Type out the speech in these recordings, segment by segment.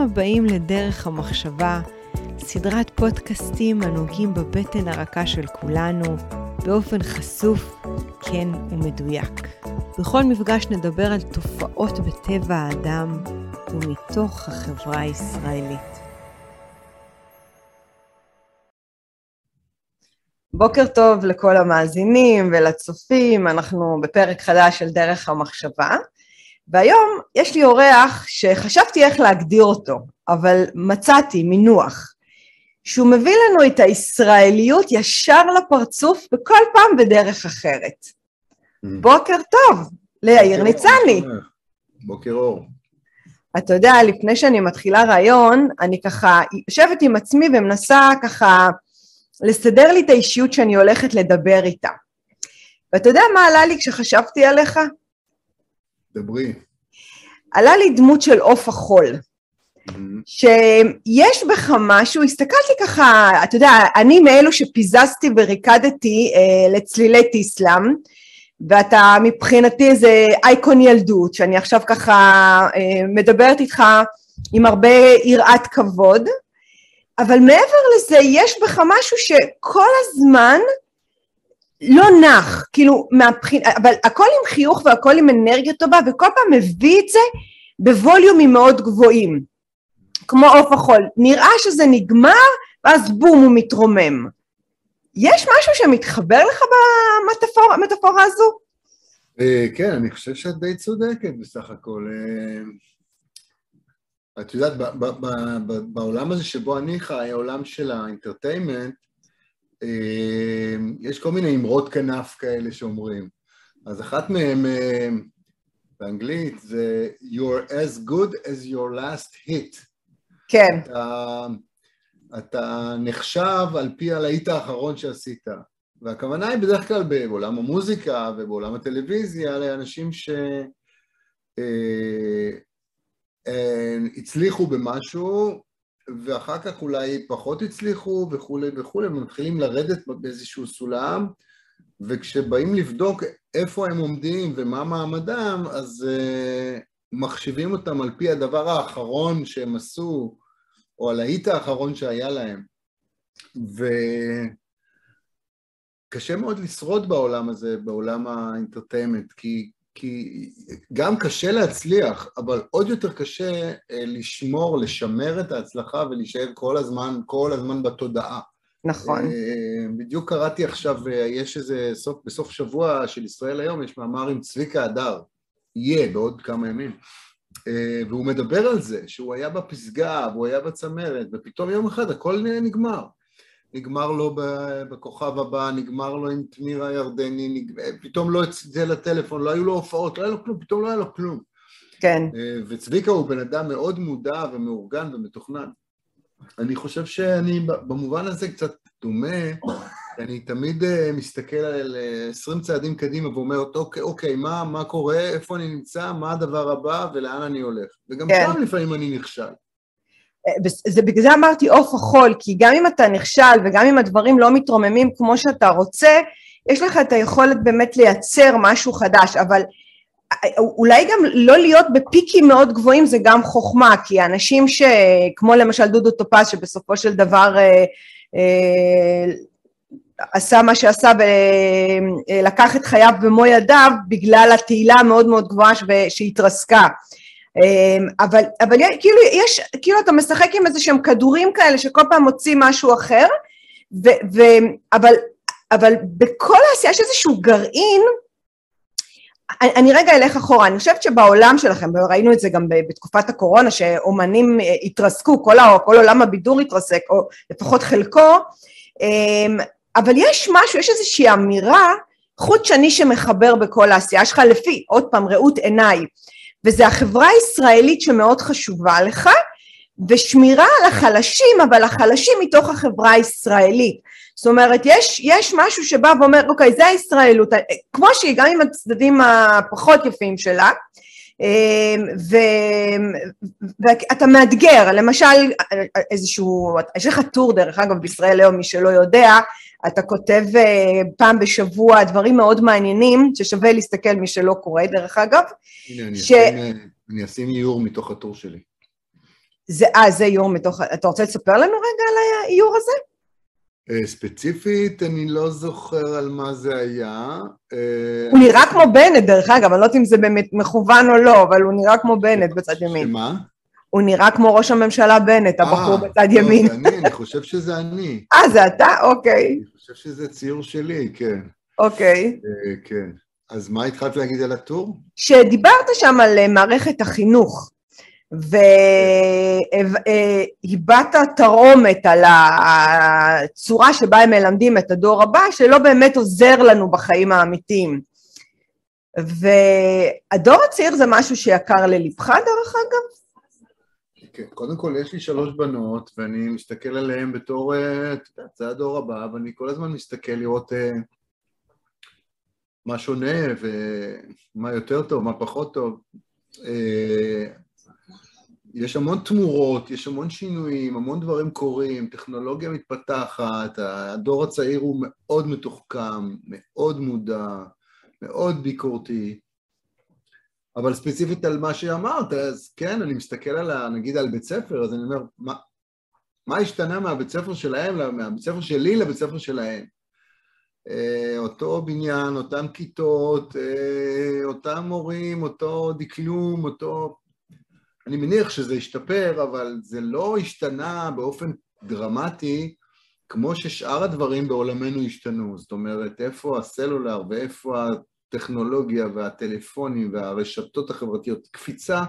הבאים לדרך המחשבה, סדרת פודקאסטים הנוגעים בבטן הרכה של כולנו, באופן חשוף, כן ומדויק. בכל מפגש נדבר על תופעות בטבע האדם ומתוך החברה הישראלית. בוקר טוב לכל המאזינים ולצופים, אנחנו בפרק חדש של דרך המחשבה. והיום יש לי אורח שחשבתי איך להגדיר אותו, אבל מצאתי מינוח, שהוא מביא לנו את הישראליות ישר לפרצוף וכל פעם בדרך אחרת. Mm. בוקר טוב, ליאיר ניצני. בוקר אור. אתה יודע, לפני שאני מתחילה רעיון, אני ככה יושבת עם עצמי ומנסה ככה לסדר לי את האישיות שאני הולכת לדבר איתה. ואתה יודע מה עלה לי כשחשבתי עליך? דברי. עלה לי דמות של עוף החול. Mm-hmm. שיש בך משהו, הסתכלתי ככה, אתה יודע, אני מאלו שפיזזתי וריקדתי אה, לצלילי טיסלאם, ואתה מבחינתי איזה אייקון ילדות, שאני עכשיו ככה אה, מדברת איתך עם הרבה יראת כבוד, אבל מעבר לזה יש בך משהו שכל הזמן לא נח, כאילו, מהבחין, אבל הכל עם חיוך והכל עם אנרגיה טובה, וכל פעם מביא את זה בווליומים מאוד גבוהים, כמו עוף החול. נראה שזה נגמר, ואז בום, הוא מתרומם. יש משהו שמתחבר לך במטאפורה הזו? אה, כן, אני חושב שאת די צודקת בסך הכל. אה, את יודעת, בעולם הזה שבו אני חי, העולם של האינטרטיימנט, יש כל מיני אמרות כנף כאלה שאומרים. אז אחת מהן אמ, באנגלית זה You're as good as your last hit. כן. אתה, אתה נחשב על פי הלהיט האחרון שעשית. והכוונה היא בדרך כלל בעולם המוזיקה ובעולם הטלוויזיה לאנשים ש... אה, אה, הצליחו במשהו ואחר כך אולי פחות הצליחו וכולי וכולי, הם מתחילים לרדת באיזשהו סולם, וכשבאים לבדוק איפה הם עומדים ומה מעמדם, אז uh, מחשיבים אותם על פי הדבר האחרון שהם עשו, או הלהיט האחרון שהיה להם. וקשה מאוד לשרוד בעולם הזה, בעולם האינטרטיימנט, כי כי גם קשה להצליח, אבל עוד יותר קשה אה, לשמור, לשמר את ההצלחה ולהישאר כל הזמן, כל הזמן בתודעה. נכון. אה, בדיוק קראתי עכשיו, אה, יש איזה סוף, בסוף שבוע של ישראל היום, יש מאמר עם צביקה הדר, יהיה בעוד כמה ימים, והוא מדבר על זה, שהוא היה בפסגה, והוא היה בצמרת, ופתאום יום אחד הכל נגמר. נגמר לו בכוכב הבא, נגמר לו עם תמיר הירדני, נג... פתאום לא הצלצל לטלפון, לא היו לו הופעות, לא היה לו כלום, פתאום לא היה לו כלום. כן. אה, וצביקה הוא בן אדם מאוד מודע ומאורגן ומתוכנן. אני חושב שאני במובן הזה קצת דומה, אני תמיד אה, מסתכל על 20 אה, צעדים קדימה ואומר, אוקיי, אוקיי, מה, מה קורה, איפה אני נמצא, מה הדבר הבא ולאן אני הולך. וגם כן. שם לפעמים אני נכשל. זה בגלל זה אמרתי עוף החול, כי גם אם אתה נכשל וגם אם הדברים לא מתרוממים כמו שאתה רוצה, יש לך את היכולת באמת לייצר משהו חדש, אבל אולי גם לא להיות בפיקים מאוד גבוהים זה גם חוכמה, כי אנשים שכמו למשל דודו טופז שבסופו של דבר אה, אה, עשה מה שעשה ולקח את חייו במו ידיו בגלל התהילה המאוד מאוד גבוהה שהתרסקה. אמ, אבל, אבל כאילו יש, כאילו אתה משחק עם איזה שהם כדורים כאלה שכל פעם מוציא משהו אחר, ו, ו, אבל, אבל בכל העשייה יש איזשהו גרעין, אני, אני רגע אלך אחורה, אני חושבת שבעולם שלכם, וראינו את זה גם בתקופת הקורונה, שאומנים התרסקו, כל, כל עולם הבידור התרסק, או לפחות חלקו, אמ, אבל יש משהו, יש איזושהי אמירה חוט שני שמחבר בכל העשייה שלך, לפי, עוד פעם, ראות עיניי. וזה החברה הישראלית שמאוד חשובה לך, ושמירה על החלשים, אבל החלשים מתוך החברה הישראלית. זאת אומרת, יש, יש משהו שבא ואומר, אוקיי, זה הישראלות, כמו שהיא, גם עם הצדדים הפחות יפים שלה, אמ, ו, ואתה מאתגר, למשל איזשהו, יש לך טור דרך אגב בישראל היום, מי שלא יודע, אתה כותב אה, פעם בשבוע דברים מאוד מעניינים, ששווה להסתכל מי שלא קורא דרך אגב. הנה, אני, ש... אשים, אה, אני אשים איור מתוך הטור שלי. זה, אה, זה איור מתוך, אתה רוצה לספר לנו רגע על האיור הזה? אה, ספציפית, אני לא זוכר על מה זה היה. אה, הוא נראה כמו בנט, דרך אגב, אני לא יודעת אם זה באמת מכוון או לא, אבל הוא נראה כמו בנט בצד ימין. שמה? הוא נראה כמו ראש הממשלה בנט, הבחור אה, בצד ימין. זה אני, אני חושב שזה אני. אה, זה אתה? אוקיי. חושב שזה ציור שלי, כן. אוקיי. אה, כן. אז מה התחלת להגיד על הטור? שדיברת שם על אה, מערכת החינוך, והבעת תרעומת על הצורה שבה הם מלמדים את הדור הבא, שלא באמת עוזר לנו בחיים האמיתיים. והדור הצעיר זה משהו שיקר ללבך, דרך אגב? כן, קודם כל יש לי שלוש בנות, ואני מסתכל עליהן בתור, אה, את יודעת, זה הדור הבא, ואני כל הזמן מסתכל לראות אה, מה שונה ומה יותר טוב, מה פחות טוב. אה, יש המון תמורות, יש המון שינויים, המון דברים קורים, טכנולוגיה מתפתחת, הדור הצעיר הוא מאוד מתוחכם, מאוד מודע, מאוד ביקורתי. אבל ספציפית על מה שאמרת, אז כן, אני מסתכל על, נגיד על בית ספר, אז אני אומר, מה, מה השתנה מהבית ספר שלהם, מהבית ספר שלי לבית ספר שלהם? אה, אותו בניין, אותן כיתות, אה, אותם מורים, אותו דקלום, אותו... אני מניח שזה השתפר, אבל זה לא השתנה באופן דרמטי כמו ששאר הדברים בעולמנו השתנו. זאת אומרת, איפה הסלולר ואיפה הטכנולוגיה והטלפונים והרשתות החברתיות, קפיצה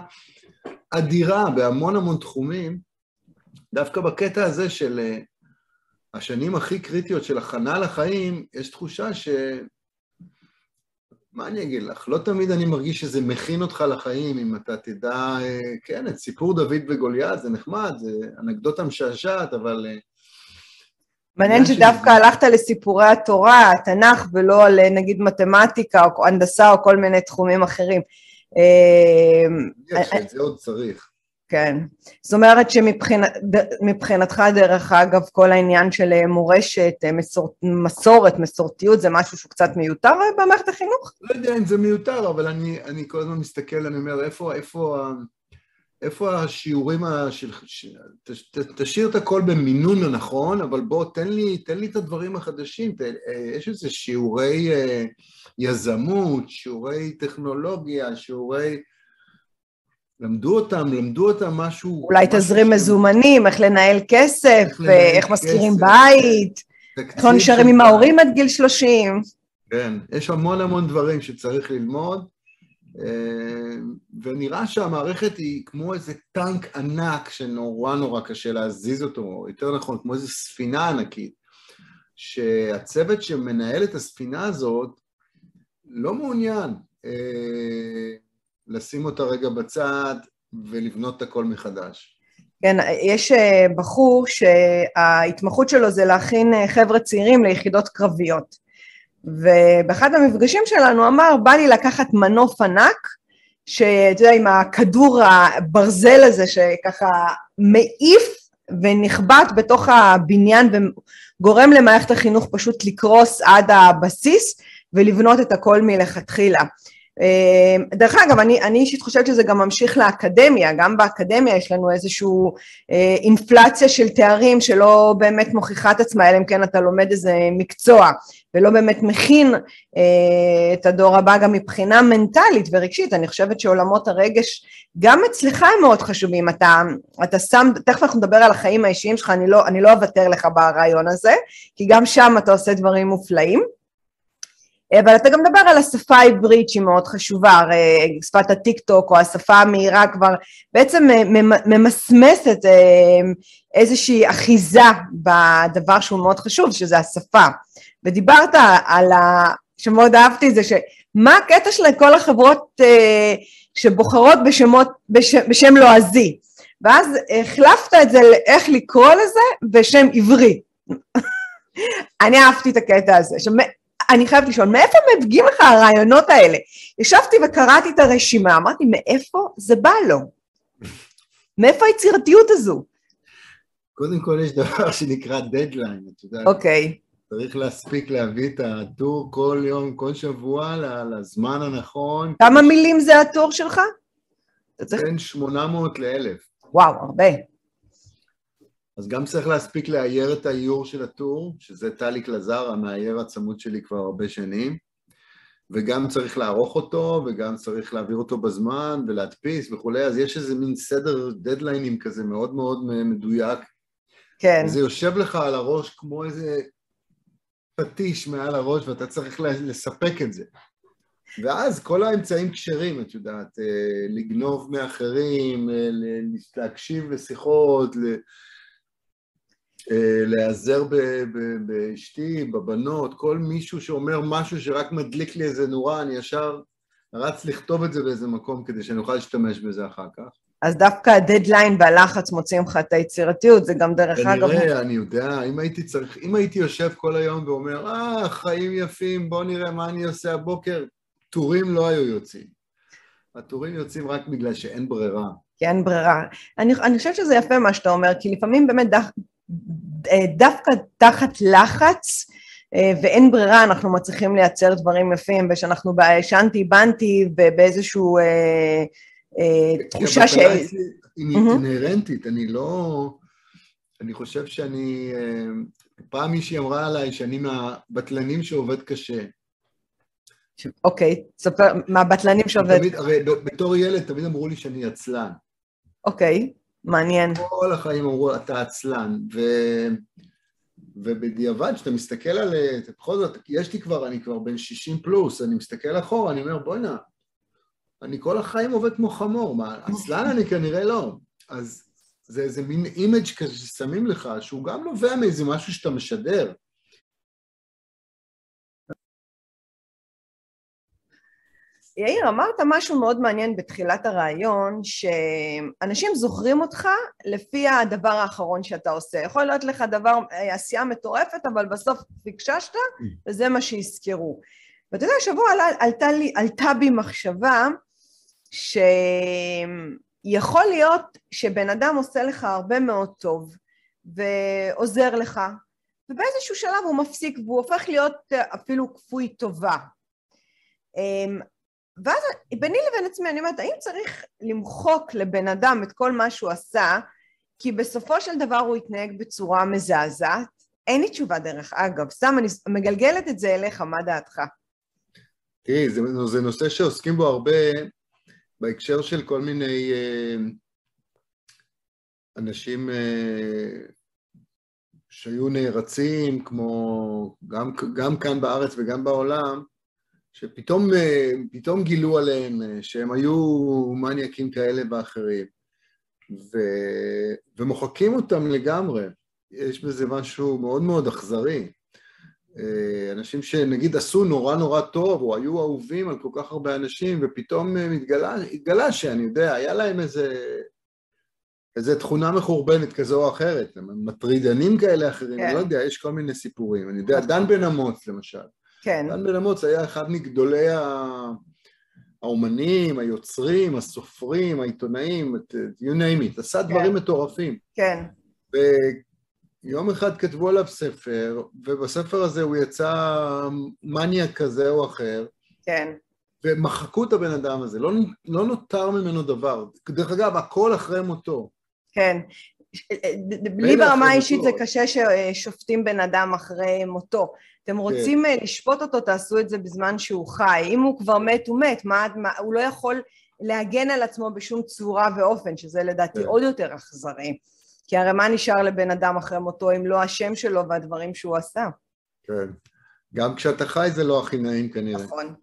אדירה בהמון המון תחומים, דווקא בקטע הזה של אה, השנים הכי קריטיות של הכנה לחיים, יש תחושה ש... מה אני אגיד לך? לא תמיד אני מרגיש שזה מכין אותך לחיים, אם אתה תדע, אה, כן, את סיפור דוד וגוליית, זה נחמד, זה אנקדוטה משעשעת, אבל... אה, מעניין שדווקא הלכת לסיפורי התורה, התנ"ך, ולא על נגיד מתמטיקה או הנדסה או כל מיני תחומים אחרים. אה, אני חושב שזה עוד צריך. כן. זאת אומרת שמבחינתך, דרך אגב, כל העניין של אה, מורשת, אה, מסור, מסורת, מסורתיות, זה משהו שהוא קצת מיותר במערכת החינוך? לא יודע אם זה מיותר, אבל אני, אני כל הזמן מסתכל, אני אומר, איפה, איפה, איפה השיעורים, של, תשאיר את הכל במינון הנכון, אבל בוא, תן לי, תן לי את הדברים החדשים. ת, יש איזה שיעורי יזמות, שיעורי טכנולוגיה, שיעורי... למדו אותם, למדו אותם משהו... אולי משהו תזרים ש... מזומנים, איך לנהל כסף, איך, איך מזכירים בית, איך לא נשארים עם ההורים עד גיל 30. כן, יש המון המון דברים שצריך ללמוד, אה, ונראה שהמערכת היא כמו איזה טנק ענק שנורא נורא קשה להזיז אותו, או יותר נכון, כמו איזו ספינה ענקית, שהצוות שמנהל את הספינה הזאת לא מעוניין. אה, לשים אותה רגע בצד ולבנות את הכל מחדש. כן, יש אה, בחור שההתמחות שלו זה להכין אה, חבר'ה צעירים ליחידות קרביות. ובאחד המפגשים שלנו אמר, בא לי לקחת מנוף ענק, שאתה יודע, עם הכדור הברזל הזה שככה מעיף ונחבט בתוך הבניין וגורם למערכת החינוך פשוט לקרוס עד הבסיס ולבנות את הכל מלכתחילה. אה, דרך אגב, אני, אישית חושבת שזה גם ממשיך לאקדמיה, גם באקדמיה יש לנו איזושהי אה, אינפלציה של תארים שלא באמת מוכיחה את עצמה, אלא אם כן אתה לומד איזה מקצוע, ולא באמת מכין אה, את הדור הבא גם מבחינה מנטלית ורגשית, אני חושבת שעולמות הרגש גם אצלך הם מאוד חשובים, אתה, אתה שם, תכף אנחנו נדבר על החיים האישיים שלך, אני לא, לא אוותר לך ברעיון הזה, כי גם שם אתה עושה דברים מופלאים. אבל אתה גם מדבר על השפה העברית שהיא מאוד חשובה, הרי שפת הטיק טוק או השפה המהירה כבר בעצם ממסמסת אה, איזושהי אחיזה בדבר שהוא מאוד חשוב, שזה השפה. ודיברת על ה... שמאוד אהבתי את זה, שמה הקטע של כל החברות אה, שבוחרות בשמות, בש, בשם לועזי, ואז החלפת את זה לאיך לקרוא לזה בשם עברי. אני אהבתי את הקטע הזה. אני חייבת לשאול, מאיפה מגיעים לך הרעיונות האלה? ישבתי וקראתי את הרשימה, אמרתי, מאיפה זה בא לו? מאיפה היצירתיות הזו? קודם כל יש דבר שנקרא דדליין, את יודעת. אוקיי. צריך להספיק להביא את הטור כל יום, כל שבוע, לזמן הנכון. כמה מילים זה הטור שלך? בין 800 ל-1,000. וואו, הרבה. אז גם צריך להספיק לאייר את האיור של הטור, שזה טלי קלזר, המאייר הצמוד שלי כבר הרבה שנים, וגם צריך לערוך אותו, וגם צריך להעביר אותו בזמן, ולהדפיס וכולי, אז יש איזה מין סדר דדליינים כזה מאוד מאוד מדויק. כן. זה יושב לך על הראש כמו איזה פטיש מעל הראש, ואתה צריך לספק את זה. ואז כל האמצעים כשרים, את יודעת, אה, לגנוב מאחרים, אה, להקשיב לשיחות, להיעזר באשתי, בבנות, כל מישהו שאומר משהו שרק מדליק לי איזה נורה, אני ישר רץ לכתוב את זה באיזה מקום כדי שאני אוכל להשתמש בזה אחר כך. אז דווקא הדדליין והלחץ מוציאים לך את היצירתיות, זה גם דרך אגב... כנראה, אני יודע, אם הייתי צריך, אם הייתי יושב כל היום ואומר, אה, חיים יפים, בוא נראה מה אני עושה הבוקר, טורים לא היו יוצאים. הטורים יוצאים רק בגלל שאין ברירה. כי אין ברירה. אני, אני חושבת שזה יפה מה שאתה אומר, כי לפעמים באמת אה, דווקא תחת לחץ, אה, ואין ברירה, אנחנו מצליחים לייצר דברים יפים, ושאנחנו בשנתי בנתי ובאיזשהו אה, אה, תחושה ש... היא אינהרנטית, אני לא... אני חושב שאני... אה, פעם מישהי אמרה עליי שאני מהבטלנים שעובד קשה. אוקיי, ספר, מהבטלנים שעובד... תמיד, הרי בתור ילד תמיד אמרו לי שאני עצלן. אוקיי, מעניין. כל החיים אמרו, אתה עצלן, ו... ובדיעבד, כשאתה מסתכל על... בכל זאת, יש לי כבר, אני כבר בן 60 פלוס, אני מסתכל אחורה, אני אומר, בוא'נה, אני כל החיים עובד כמו חמור, מה, עצלן אני כנראה לא. אז זה איזה מין image כזה ששמים לך, שהוא גם נובע מאיזה משהו שאתה משדר. יאיר, אמרת משהו מאוד מעניין בתחילת הרעיון, שאנשים זוכרים אותך לפי הדבר האחרון שאתה עושה. יכול להיות לך דבר, אה, עשייה מטורפת, אבל בסוף פיקששת, וזה מה שיזכרו. ואתה יודע, השבוע עלה, עלתה, לי, עלתה בי מחשבה שיכול להיות שבן אדם עושה לך הרבה מאוד טוב, ועוזר לך, ובאיזשהו שלב הוא מפסיק והוא הופך להיות אפילו כפוי טובה. ואז ביני לבין עצמי אני אומרת, האם צריך למחוק לבן אדם את כל מה שהוא עשה, כי בסופו של דבר הוא התנהג בצורה מזעזעת? אין לי תשובה דרך אגב, סתם אני מגלגלת את זה אליך, מה דעתך? תראי, זה, זה נושא שעוסקים בו הרבה בהקשר של כל מיני אה, אנשים אה, שהיו נערצים, כמו גם, גם כאן בארץ וגם בעולם, שפתאום אה, גילו עליהם אה, שהם היו מניאקים כאלה ואחרים, ו, ומוחקים אותם לגמרי. יש בזה משהו מאוד מאוד אכזרי. אה, אנשים שנגיד עשו נורא נורא טוב, או היו אהובים על כל כך הרבה אנשים, ופתאום התגלה, התגלה שאני יודע, היה להם איזה, איזה תכונה מחורבנת כזו או אחרת, מטרידנים כאלה אחרים, כן. אני לא יודע, יש כל מיני סיפורים. אני יודע, דן בן אמוץ למשל. כן. דן בן אמוץ היה אחד מגדולי האומנים, היוצרים, הסופרים, העיתונאים, you name it, עשה כן. דברים מטורפים. כן. ויום אחד כתבו עליו ספר, ובספר הזה הוא יצא מניאק כזה או אחר. כן. ומחקו את הבן אדם הזה, לא, לא נותר ממנו דבר. דרך אגב, הכל אחרי מותו. כן. לי ברמה האישית זה קשה ששופטים בן אדם אחרי מותו. אתם כן. רוצים כן. לשפוט אותו, תעשו את זה בזמן שהוא חי. אם הוא כבר מת, הוא מת. מה, מה, הוא לא יכול להגן על עצמו בשום צורה ואופן, שזה לדעתי כן. עוד יותר אכזרי. כי הרי מה נשאר לבן אדם אחרי מותו אם לא השם שלו והדברים שהוא עשה? כן. גם כשאתה חי זה לא הכי נעים כנראה. נכון.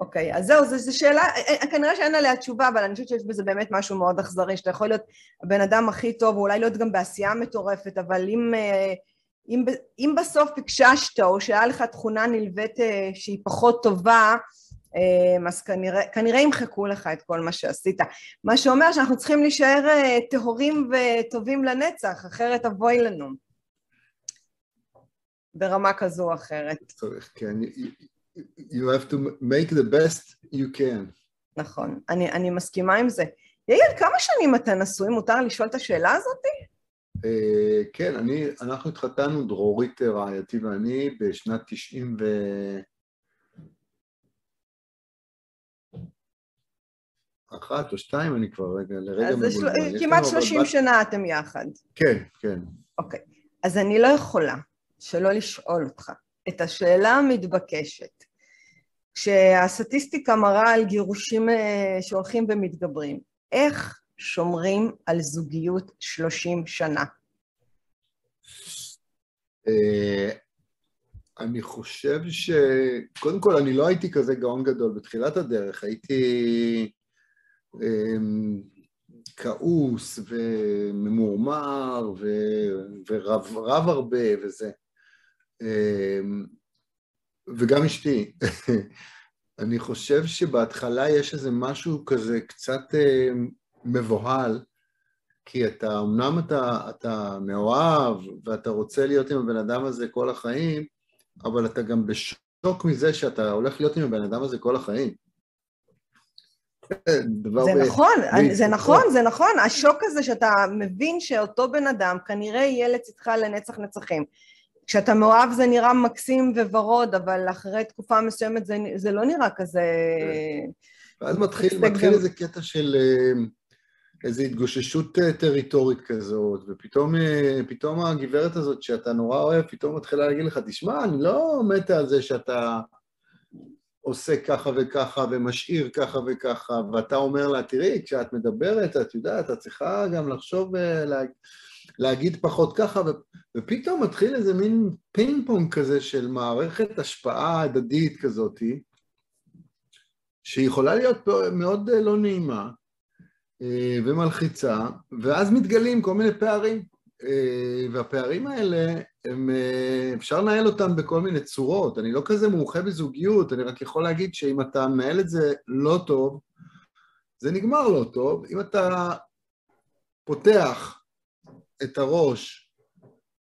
אוקיי, אז זהו, זו שאלה, אה, אה, כנראה שאין עליה תשובה, אבל אני חושבת שיש בזה באמת משהו מאוד אכזרי, שאתה יכול להיות הבן אדם הכי טוב, ואולי להיות גם בעשייה מטורפת, אבל אם, אה, אם, אם בסוף הקששת, או שהיה לך תכונה נלווית שהיא פחות טובה, אז כנראה, כנראה ימחקו לך את כל מה שעשית. מה שאומר שאנחנו צריכים להישאר טהורים וטובים לנצח, אחרת אבוי לנו. ברמה כזו או אחרת. צריך, כן. you have to make the best you can. נכון, אני, אני מסכימה עם זה. יאיר, כמה שנים אתה נשוי? מותר לשאול את השאלה הזאת? Uh, כן, אני, אנחנו התחתנו, דרורית רעייתי ואני, בשנת 90 ו... אחת או שתיים, אני כבר רגע, לרגע אז זה של... מבולבל. כמעט לנו אבל 30 בת- שנה אתם יחד. כן, כן. אוקיי. אז אני לא יכולה שלא לשאול אותך את השאלה המתבקשת. כשהסטטיסטיקה מראה על גירושים אה, שהולכים ומתגברים, איך שומרים על זוגיות 30 שנה? אה, אני חושב ש... קודם כל, אני לא הייתי כזה גאון גדול בתחילת הדרך, הייתי אמ, כעוס וממורמר ו- ורב רב הרבה וזה. אמ, וגם אשתי. אני חושב שבהתחלה יש איזה משהו כזה קצת אה, מבוהל, כי אתה, אמנם אתה, אתה מאוהב ואתה רוצה להיות עם הבן אדם הזה כל החיים, אבל אתה גם בשוק מזה שאתה הולך להיות עם הבן אדם הזה כל החיים. דבר זה ב- נכון, ב- זה נכון, זה נכון, השוק הזה שאתה מבין שאותו בן אדם כנראה יהיה לצדך לנצח נצחים. כשאתה מאוהב זה נראה מקסים וורוד, אבל אחרי תקופה מסוימת זה, זה לא נראה כזה... ואז מתחיל, מתחיל. איזה קטע של אה, איזו התגוששות אה, טריטורית כזאת, ופתאום אה, הגברת הזאת שאתה נורא אוהב, פתאום מתחילה להגיד לך, תשמע, אני לא מתה על זה שאתה עושה ככה וככה ומשאיר ככה וככה, ואתה אומר לה, תראי, כשאת מדברת, את יודעת, את צריכה גם לחשוב, אה, לה, להגיד פחות ככה, ופתאום מתחיל איזה מין פינג פונג כזה של מערכת השפעה הדדית כזאתי, שיכולה להיות מאוד לא נעימה ומלחיצה, ואז מתגלים כל מיני פערים. אה, והפערים האלה, הם, אה, אפשר לנהל אותם בכל מיני צורות. אני לא כזה מומחה בזוגיות, אני רק יכול להגיד שאם אתה מנהל את זה לא טוב, זה נגמר לא טוב. אם אתה פותח את הראש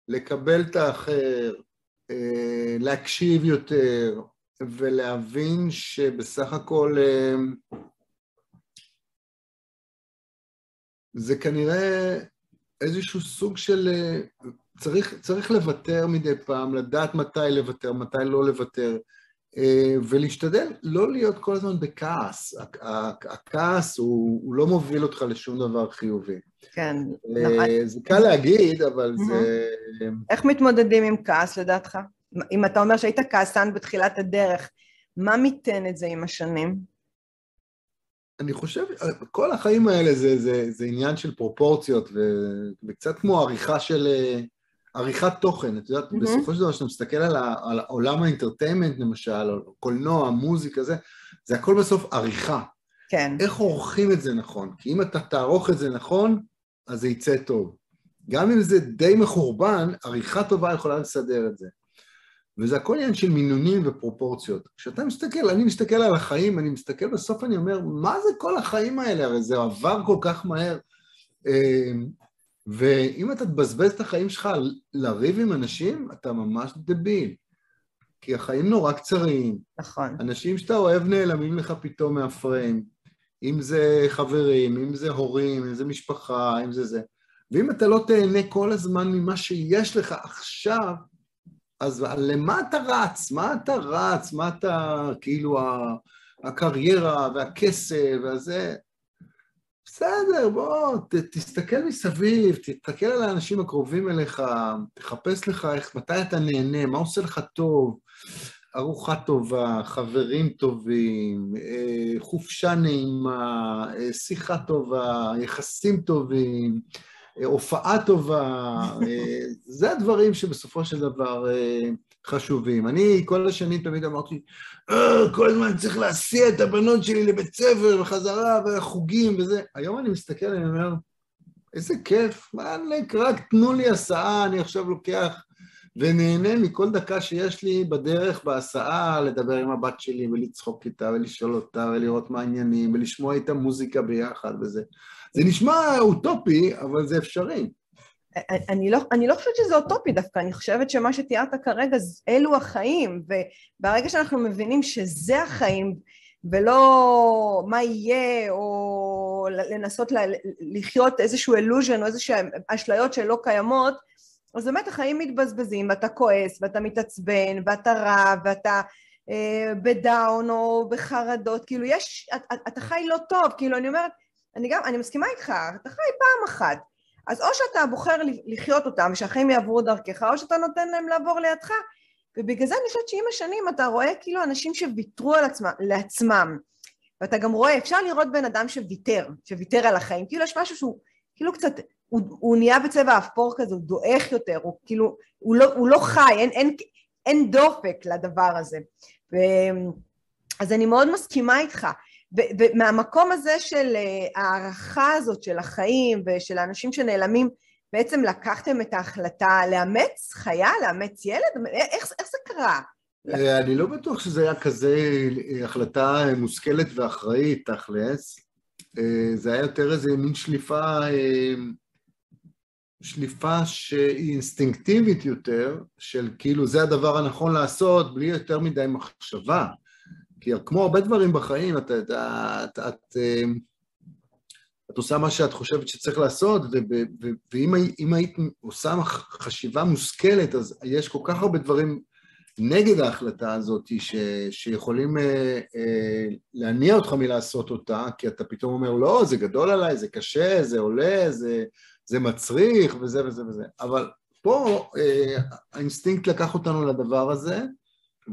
לקבל את האחר, אה, להקשיב יותר, ולהבין שבסך הכל זה כנראה איזשהו סוג של... אה, צריך, צריך לוותר מדי פעם, לדעת מתי לוותר, מתי לא לוותר, אה, ולהשתדל לא להיות כל הזמן בכעס. הכ- הכ- הכעס הוא, הוא לא מוביל אותך לשום דבר חיובי. כן. אה, זה קל להגיד, אבל זה... איך מתמודדים עם כעס לדעתך? אם אתה אומר שהיית כעסן בתחילת הדרך, מה מיתן את זה עם השנים? אני חושב, כל החיים האלה זה, זה, זה עניין של פרופורציות, ו, וקצת כמו עריכה של... אה, עריכת תוכן, את יודעת, מהמם. בסופו של דבר, כשאתה מסתכל על, ה, על עולם האינטרטיימנט למשל, על קולנוע, מוזיקה, זה, זה הכל בסוף עריכה. כן, איך עורכים את זה נכון? כי אם אתה תערוך את זה נכון, אז זה יצא טוב. גם אם זה די מחורבן, עריכה טובה יכולה לסדר את זה. וזה הכל עניין של מינונים ופרופורציות. כשאתה מסתכל, אני מסתכל על החיים, אני מסתכל בסוף, אני אומר, מה זה כל החיים האלה? הרי זה עבר כל כך מהר. אה, ואם אתה תבזבז את החיים שלך על לריב עם אנשים, אתה ממש דביל. כי החיים נורא קצרים, נכון. אנשים שאתה אוהב נעלמים לך פתאום מהפריים, אם זה חברים, אם זה הורים, אם זה משפחה, אם זה זה. ואם אתה לא תהנה כל הזמן ממה שיש לך עכשיו, אז למה אתה רץ? מה אתה רץ? מה אתה, כאילו, הקריירה והכסף והזה? בסדר, בוא, ת, תסתכל מסביב, תסתכל על האנשים הקרובים אליך, תחפש לך איך, מתי אתה נהנה, מה עושה לך טוב, ארוחה טובה, חברים טובים, אה, חופשה נעימה, אה, שיחה טובה, יחסים טובים, הופעה טובה, אה, זה הדברים שבסופו של דבר אה, חשובים. אני כל השנים תמיד אמרתי, "אה, כל הזמן צריך להסיע את הבנות שלי לבית ספר וחזרה וחוגים וזה. היום אני מסתכל, אני אומר, איזה כיף, וואלק, רק תנו לי הסעה, אני עכשיו לוקח ונהנה מכל דקה שיש לי בדרך, בהסעה, לדבר עם הבת שלי ולצחוק איתה ולשאול אותה ולראות מה העניינים ולשמוע איתה מוזיקה ביחד וזה. זה נשמע אוטופי, אבל זה אפשרי. אני לא, אני לא חושבת שזה אוטופי דווקא, אני חושבת שמה שתיארת כרגע, אלו החיים, וברגע שאנחנו מבינים שזה החיים, ולא מה יהיה, או לנסות ל- לחיות איזשהו illusion או איזשהן אשליות שלא קיימות, אז באמת החיים מתבזבזים, ואתה כועס, ואתה מתעצבן, ואתה רע, ואתה אה, בדאון או בחרדות, כאילו יש, אתה חי לא טוב, כאילו אני אומרת, אני גם, אני מסכימה איתך, אתה חי פעם אחת, אז או שאתה בוחר לחיות אותם, שהחיים יעברו דרכך, או שאתה נותן להם לעבור לידך, ובגלל זה אני חושבת שעם השנים אתה רואה כאילו אנשים שוויתרו על עצמם, לעצמם, ואתה גם רואה, אפשר לראות בן אדם שוויתר, שוויתר על החיים, כאילו יש משהו שהוא כאילו קצת, הוא, הוא נהיה בצבע אפור כזה, הוא דועך יותר, הוא כאילו, הוא לא, הוא לא חי, אין, אין, אין דופק לדבר הזה. ו, אז אני מאוד מסכימה איתך. ומהמקום הזה של אה, ההערכה הזאת של החיים ושל האנשים שנעלמים, בעצם לקחתם את ההחלטה לאמץ חיה, לאמץ ילד? איך, איך זה קרה? אה, אני לא בטוח שזה היה כזה אה, החלטה מושכלת ואחראית, תכלס. זה היה יותר איזה מין שליפה, שליפה שהיא אינסטינקטיבית יותר, של כאילו זה הדבר הנכון לעשות בלי יותר מדי מחשבה. כי כמו הרבה דברים בחיים, את, את, את, את, אמ, את עושה מה שאת חושבת שצריך לעשות, ואם היית עושה חשיבה מושכלת, אז יש כל כך הרבה דברים נגד ההחלטה הזאת, ש, שיכולים אה, אה, להניע אותך מלעשות אותה, כי אתה פתאום אומר, לא, זה גדול עליי, זה קשה, זה עולה, זה, זה מצריך, וזה וזה וזה. אבל פה אה, האינסטינקט לקח אותנו לדבר הזה,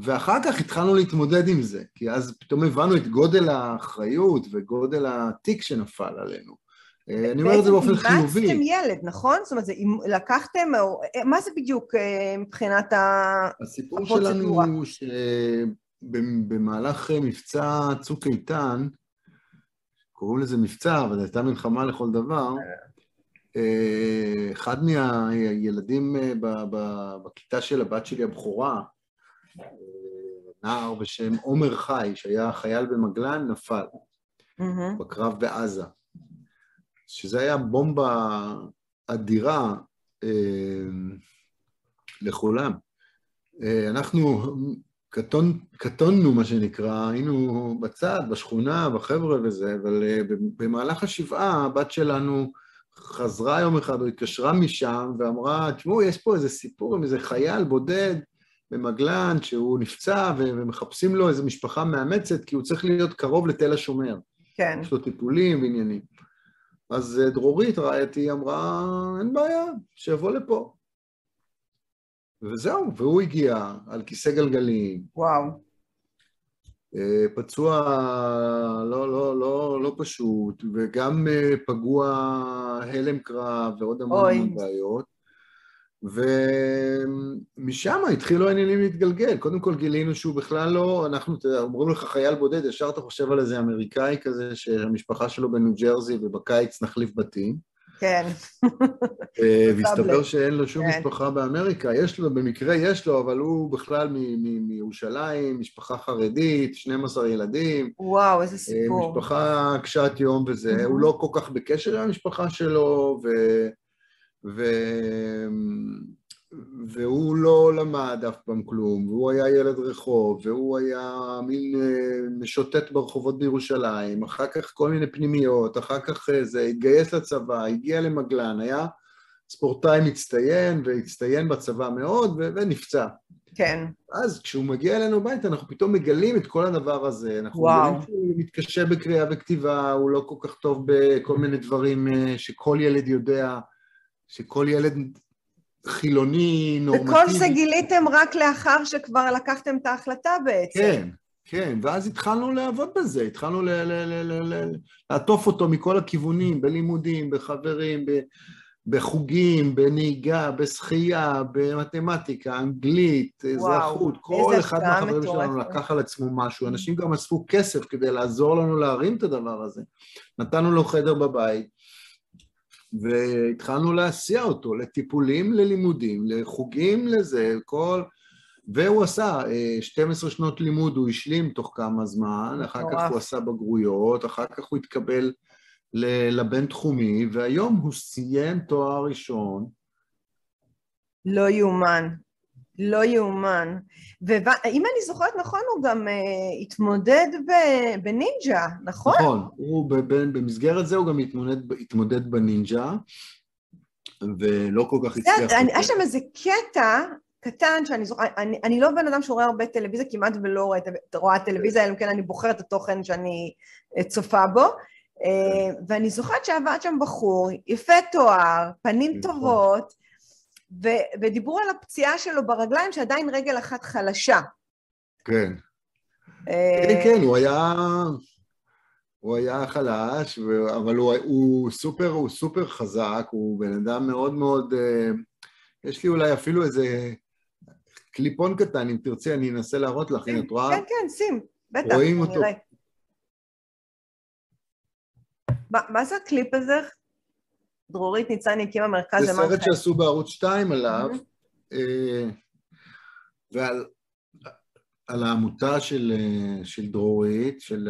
ואחר כך התחלנו להתמודד עם זה, כי אז פתאום הבנו את גודל האחריות וגודל התיק שנפל עלינו. אה, אני אומר את זה באופן חיובי. בעצם ילד, נכון? זאת אומרת, לקחתם, מה זה בדיוק אה, מבחינת? הסיפור שלנו הוא שבמהלך מבצע צוק איתן, קוראים לזה מבצע, אבל זו הייתה מלחמה לכל דבר, אה, אחד מהילדים בכיתה של הבת שלי הבכורה, נער בשם עומר חי, שהיה חייל במגלן, נפל mm-hmm. בקרב בעזה. שזה היה בומבה אדירה אה, לכולם. אה, אנחנו קטון, קטונו, מה שנקרא, היינו בצד, בשכונה, בחבר'ה וזה, אבל אה, במהלך השבעה הבת שלנו חזרה יום אחד, או התקשרה משם, ואמרה, תשמעו, יש פה איזה סיפור עם איזה חייל בודד במגלן, שהוא נפצע ומחפשים לו איזו משפחה מאמצת, כי הוא צריך להיות קרוב לתל השומר. כן. יש לו טיפולים ועניינים. אז אה, דרורית, רעייתי, אמרה, אין בעיה, שיבוא לפה. וזהו, והוא הגיע על כיסא גלגלים. וואו. אה, פצוע לא, לא, לא, לא פשוט, וגם אה, פגוע הלם קרב ועוד המון בעיות. ומשם התחילו העניינים להתגלגל. קודם כל גילינו שהוא בכלל לא, אנחנו, אומרים לך חייל בודד, ישר אתה חושב על איזה אמריקאי כזה, שהמשפחה שלו בניו ג'רזי ובקיץ נחליף בתים. כן. אה, והסתבר שאין לו שום כן. משפחה באמריקה. יש לו, במקרה יש לו, אבל הוא בכלל מירושלים, משפחה חרדית, 12 ילדים. וואו, איזה סיפור. משפחה קשת יום וזה. הוא לא כל כך בקשר עם המשפחה שלו, ו... ו... והוא לא למד אף פעם כלום, והוא היה ילד רחוב, והוא היה מין אה, משוטט ברחובות בירושלים, אחר כך כל מיני פנימיות, אחר כך אה, זה, התגייס לצבא, הגיע למגלן, היה ספורטאי מצטיין, והצטיין בצבא מאוד, ונפצע. כן. אז כשהוא מגיע אלינו הביתה, אנחנו פתאום מגלים את כל הדבר הזה. אנחנו וואו. מגלים שהוא מתקשה בקריאה וכתיבה, הוא לא כל כך טוב בכל מיני דברים אה, שכל ילד יודע. שכל ילד חילוני, נורמטיבי... וכל זה גיליתם רק לאחר שכבר לקחתם את ההחלטה בעצם. כן, כן, ואז התחלנו לעבוד בזה, התחלנו ל- ל- ל- ל- לעטוף אותו מכל הכיוונים, בלימודים, בחברים, ב- בחוגים, בנהיגה, בשחייה, במתמטיקה, אנגלית, אזרחות, כל אחד מהחברים שלנו לקח על עצמו משהו. אנשים גם אספו כסף כדי לעזור לנו להרים את הדבר הזה. נתנו לו חדר בבית, והתחלנו להסיע אותו לטיפולים, ללימודים, לחוגים, לזה, כל... והוא עשה 12 אה, שנות לימוד, הוא השלים תוך כמה זמן, אחר כך הוא עשה בגרויות, אחר כך הוא התקבל לבינתחומי, והיום הוא סיים תואר ראשון. לא יאומן. לא יאומן. ואם אני זוכרת נכון, הוא גם uh, התמודד בנינג'ה, נכון? נכון, הוא במסגרת זה הוא גם התמודד, התמודד בנינג'ה, ולא כל כך הצליח. היה שם איזה קטע, קטן שאני זוכרת, אני, אני לא בן אדם שרואה הרבה טלוויזיה, כמעט ולא רואה, רואה טלוויזיה, אלא אם כן אני בוחרת את התוכן שאני צופה בו, ואני זוכרת שעבד שם בחור, יפה תואר, פנים נכון. טובות, ו, ודיברו על הפציעה שלו ברגליים שעדיין רגל אחת חלשה. כן. כן, כן, הוא היה... הוא היה חלש, אבל הוא, הוא, סופר, הוא סופר חזק, הוא בן אדם מאוד מאוד... יש לי אולי אפילו איזה קליפון קטן, אם תרצי, אני אנסה להראות לך, הנה, את רואה? כן, כן, שים, בטח, רואים אותו. מה, מה זה הקליפ הזה? דרורית ניצני הקימה מרכז למערכת. זה סרט שעשו בערוץ 2 עליו, אה, ועל על העמותה של, אה, של דרורית, של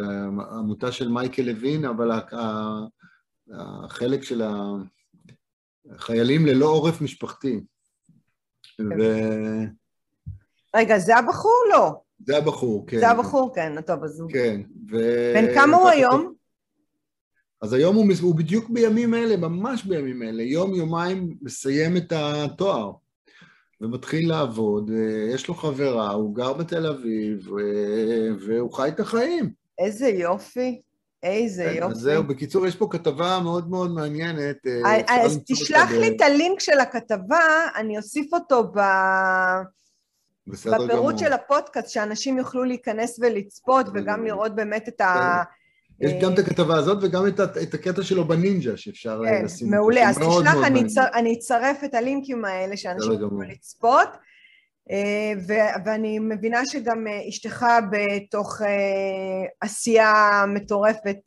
העמותה של מייקל לוין, אבל החלק של החיילים ללא עורף משפחתי. ו... רגע, זה הבחור? לא. זה הבחור, כן. זה הבחור, כן, טוב, אז הוא... כן, ו... בן כמה הוא היום? אז היום הוא, הוא בדיוק בימים אלה, ממש בימים אלה, יום-יומיים מסיים את התואר. ומתחיל לעבוד, יש לו חברה, הוא גר בתל אביב, והוא חי את החיים. איזה יופי, איזה כן, יופי. אז זהו, בקיצור, יש פה כתבה מאוד מאוד מעניינת. אה, אז תשלח לי את הלינק של הכתבה, אני אוסיף אותו ב... בפירוט של הפודקאסט, שאנשים יוכלו להיכנס ולצפות, וגם לראות באמת את ה... יש גם את הכתבה הזאת וגם את, את הקטע שלו בנינג'ה שאפשר כן, לשים. כן, מעולה. אז תשלח, אני, צר, אני אצרף את הלינקים האלה שאנשים יוכלו לצפות. אה, ו- ואני מבינה שגם אה, אשתך בתוך אה, עשייה מטורפת,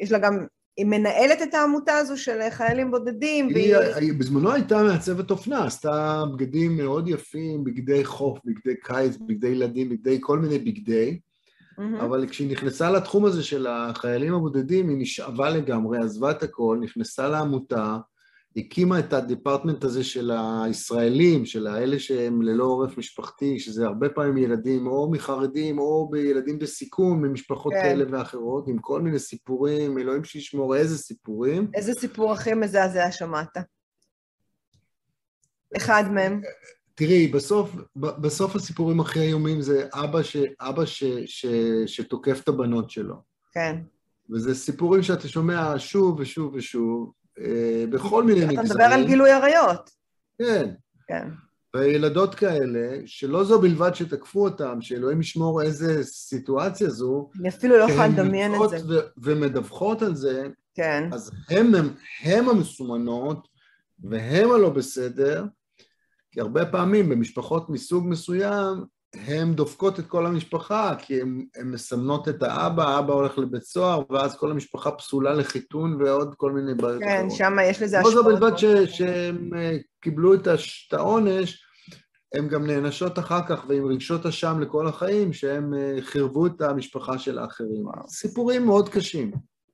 יש לה גם, היא מנהלת את העמותה הזו של חיילים בודדים. היא, והיא... היא בזמנו הייתה מעצבת אופנה, עשתה בגדים מאוד יפים, בגדי חוף, בגדי קיץ, בגדי ילדים, בגדי כל מיני בגדי. Mm-hmm. אבל כשהיא נכנסה לתחום הזה של החיילים הבודדים, היא נשאבה לגמרי, עזבה את הכל, נכנסה לעמותה, הקימה את הדיפרטמנט הזה של הישראלים, של האלה שהם ללא עורף משפחתי, שזה הרבה פעמים ילדים או מחרדים או בילדים בסיכון, ממשפחות כן. כאלה ואחרות, עם כל מיני סיפורים, אלוהים שישמור איזה סיפורים. איזה סיפור הכי מזעזע שמעת? אחד מהם. תראי, בסוף, בסוף הסיפורים הכי איומים זה אבא, ש, אבא ש, ש, שתוקף את הבנות שלו. כן. וזה סיפורים שאתה שומע שוב ושוב ושוב, אה, בכל מיני מגזרים. אתה מדבר על גילוי עריות. כן. כן. וילדות כאלה, שלא זו בלבד שתקפו אותם, שאלוהים ישמור איזה סיטואציה זו, אני אפילו לא יכולה לדמיין את זה. ו- ומדווחות על זה, כן. אז הם, הם, הם המסומנות, והם הלא בסדר, כי הרבה פעמים במשפחות מסוג מסוים, הן דופקות את כל המשפחה, כי הן מסמנות את האבא, האבא הולך לבית סוהר, ואז כל המשפחה פסולה לחיתון ועוד כל מיני בעיות כן. כן, שם יש לזה השפעות. לא זו בלבד שהם אה, קיבלו את העונש, הן גם נענשות אחר כך ועם רגשות אשם לכל החיים, שהם אה, חירבו את המשפחה של האחרים. סיפורים מאוד קשים.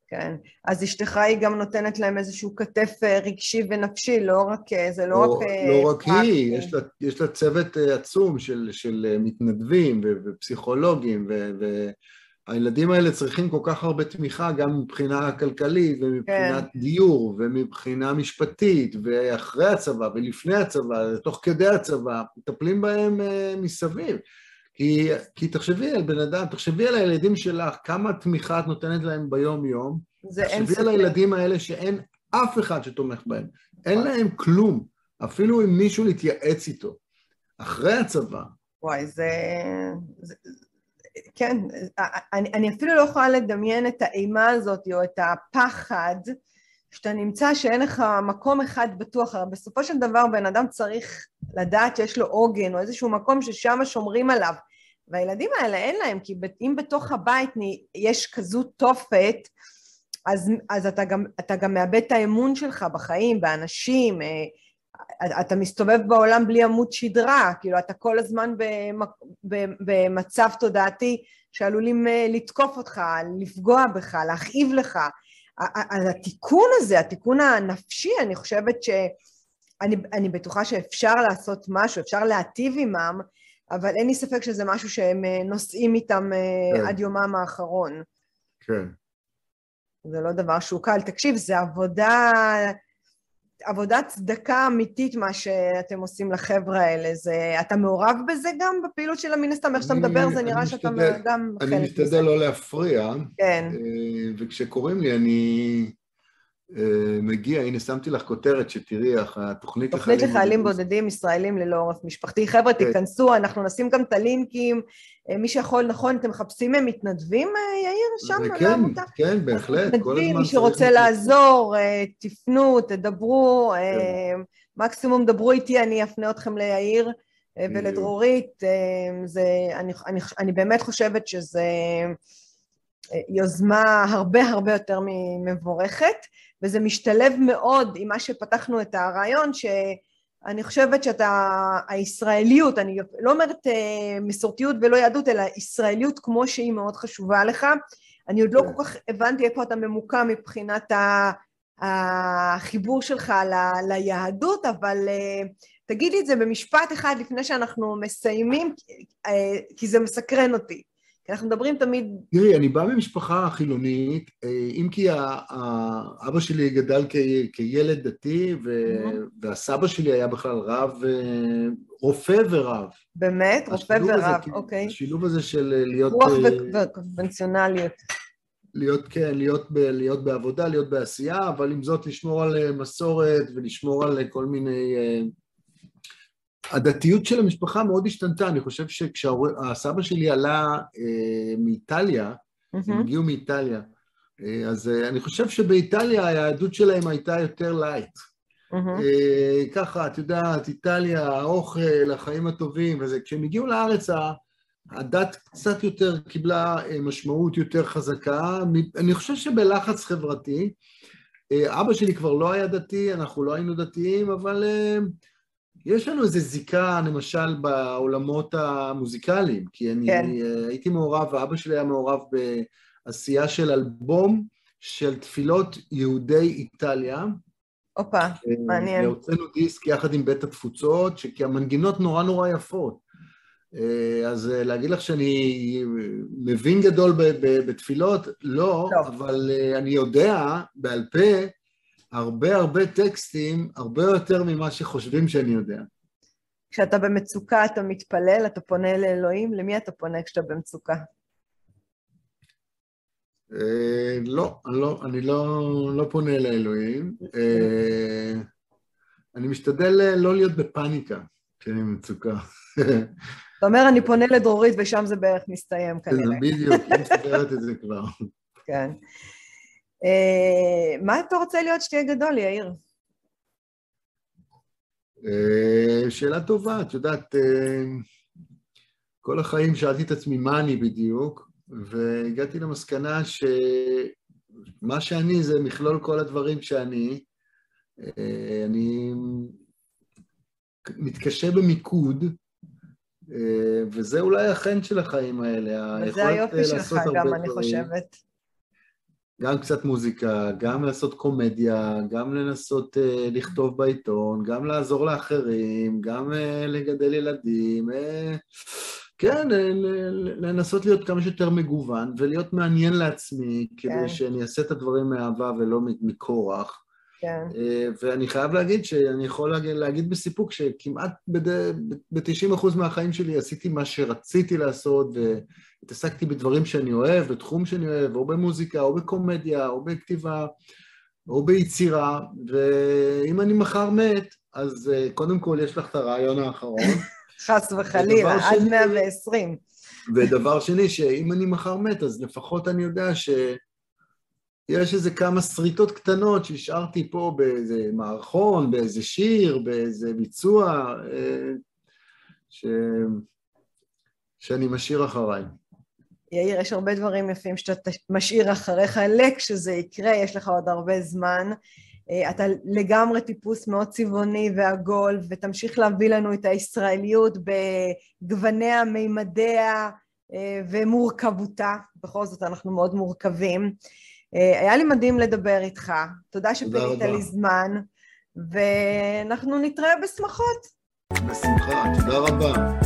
כן, אז אשתך היא גם נותנת להם איזשהו כתף אה, רגשי ונפשי, לא רק, אה, זה לא, לא רק... אה, לא רק היא, יש לה, יש לה צוות עצום של, של מתנדבים ופסיכולוגים, ו, והילדים האלה צריכים כל כך הרבה תמיכה, גם מבחינה כלכלית ומבחינת כן. דיור ומבחינה משפטית, ואחרי הצבא ולפני הצבא, תוך כדי הצבא, מטפלים בהם מסביב. כי, כי תחשבי על בן אדם, תחשבי על הילדים שלך, כמה תמיכה את נותנת להם ביום-יום. זה אין ספק. תחשבי על הילדים האלה שאין אף אחד שתומך בהם. אין להם כלום, אפילו עם מישהו להתייעץ איתו. אחרי הצבא. וואי, זה... זה... כן, אני, אני אפילו לא יכולה לדמיין את האימה הזאת או את הפחד שאתה נמצא שאין לך מקום אחד בטוח, הרי בסופו של דבר בן אדם צריך לדעת שיש לו עוגן או איזשהו מקום ששם שומרים עליו. והילדים האלה אין להם, כי אם בתוך הבית יש כזו תופת, אז, אז אתה, גם, אתה גם מאבד את האמון שלך בחיים, באנשים, אה, אתה מסתובב בעולם בלי עמוד שדרה, כאילו אתה כל הזמן במצב תודעתי שעלולים אה, לתקוף אותך, לפגוע בך, להכאיב לך. אז התיקון הזה, התיקון הנפשי, אני חושבת ש... אני, אני בטוחה שאפשר לעשות משהו, אפשר להטיב עמם, אבל אין לי ספק שזה משהו שהם אה, נושאים איתם אה, כן. עד יומם האחרון. כן. זה לא דבר שהוא קל. תקשיב, זה עבודה... עבודת צדקה אמיתית מה שאתם עושים לחבר'ה האלה, זה, אתה מעורב בזה גם בפעילות של מן הסתם, איך שאתה מדבר זה נראה שאתה גם חלק מזה. אני משתדל לא להפריע, כן. וכשקוראים לי אני אה, מגיע, הנה שמתי לך כותרת שתראי, התוכנית לחיילים... תוכנית לחיילים בודדים ישראלים ללא עורף משפחתי. חבר'ה, כן. תיכנסו, אנחנו נשים גם את הלינקים. אה, מי שיכול, נכון, אתם מחפשים מתנדבים, אה, יאיר, שם? כן, כן, בהחלט. מתנדבים, מי שרוצה לעזור, תפנו, תדברו, כן. מקסימום דברו איתי, אני אפנה אתכם ליאיר ולדרורית. אני באמת חושבת שזה... יוזמה הרבה הרבה יותר ממבורכת. וזה משתלב מאוד עם מה שפתחנו את הרעיון, שאני חושבת שאתה, הישראליות, אני לא אומרת אה, מסורתיות ולא יהדות, אלא ישראליות כמו שהיא מאוד חשובה לך. אני עוד לא כל כך הבנתי איפה אתה ממוקם מבחינת החיבור שלך ל, ליהדות, אבל אה, תגיד לי את זה במשפט אחד לפני שאנחנו מסיימים, אה, כי זה מסקרן אותי. כי אנחנו מדברים תמיד... תראי, אני בא ממשפחה חילונית, אה, אם כי אבא שלי גדל כילד דתי, והסבא שלי היה בכלל רב, אה, רופא ורב. באמת? רופא ורב, אוקיי. השילוב הזה של אה, להיות... רוח וקונבנציונליות. להיות, כן, להיות, ב, להיות בעבודה, להיות בעשייה, אבל עם זאת לשמור על מסורת ולשמור על כל מיני הדתיות של המשפחה מאוד השתנתה, אני חושב שכשהסבא שלי עלה אה, מאיטליה, mm-hmm. הם הגיעו מאיטליה, אה, אז אה, אני חושב שבאיטליה היהדות שלהם הייתה יותר לייט. Mm-hmm. אה, ככה, את יודעת, איטליה, האוכל, החיים הטובים וזה, כשהם הגיעו לארץ הדת קצת יותר קיבלה אה, משמעות יותר חזקה, אני חושב שבלחץ חברתי, אה, אבא שלי כבר לא היה דתי, אנחנו לא היינו דתיים, אבל אה, יש לנו איזו זיקה, למשל, בעולמות המוזיקליים, כי אני כן. הייתי מעורב, ואבא שלי היה מעורב בעשייה של אלבום של תפילות יהודי איטליה. הופה, אה, מעניין. והוצאנו דיסק יחד עם בית התפוצות, כי המנגינות נורא נורא יפות. אה, אז אה, להגיד לך שאני מבין גדול בתפילות? לא, לא, אבל אני יודע בעל פה הרבה הרבה טקסטים, הרבה יותר ממה שחושבים שאני יודע. כשאתה במצוקה אתה מתפלל, אתה פונה לאלוהים, למי אתה פונה כשאתה במצוקה? אה, לא, אני לא, אני לא, לא פונה לאלוהים. אה, אני משתדל לא להיות בפאניקה כשאני במצוקה. אתה אומר, אני פונה לדרורית ושם זה בערך מסתיים כנראה. בדיוק, היא מסתדרת את זה כבר. כן. אה, מה אתה רוצה להיות שתהיה גדול, יאיר? אה, שאלה טובה, את יודעת, אה, כל החיים שאלתי את עצמי מה אני בדיוק, והגעתי למסקנה שמה שאני זה מכלול כל הדברים שאני. אני מתקשה במיקוד, וזה אולי החן של החיים האלה, וזה היופי שלך גם, אני חושבת. גם קצת מוזיקה, גם לעשות קומדיה, גם לנסות uh, לכתוב בעיתון, גם לעזור לאחרים, גם uh, לגדל ילדים, uh, כן, לנסות להיות כמה שיותר מגוון ולהיות מעניין לעצמי, כן. כדי שאני אעשה את הדברים מאהבה ולא מכורח. כן. ואני חייב להגיד שאני יכול להגיד, להגיד בסיפוק שכמעט ב-90% מהחיים שלי עשיתי מה שרציתי לעשות, והתעסקתי בדברים שאני אוהב, בתחום שאני אוהב, או במוזיקה, או בקומדיה, או בכתיבה, או ביצירה, ואם אני מחר מת, אז קודם כל יש לך את הרעיון האחרון. חס וחלילה, עד 120. ודבר שני, שאם אני מחר מת, אז לפחות אני יודע ש... יש איזה כמה שריטות קטנות שהשארתי פה באיזה מערכון, באיזה שיר, באיזה ביצוע, אה, ש... שאני משאיר אחריי. יאיר, יש הרבה דברים יפים שאתה משאיר אחריך, לכשזה יקרה, יש לך עוד הרבה זמן. אה, אתה לגמרי טיפוס מאוד צבעוני ועגול, ותמשיך להביא לנו את הישראליות בגווניה, מימדיה אה, ומורכבותה. בכל זאת, אנחנו מאוד מורכבים. אה, היה לי מדהים לדבר איתך, תודה שפינית לי זמן, ואנחנו נתראה בשמחות. בשמחה, תודה רבה.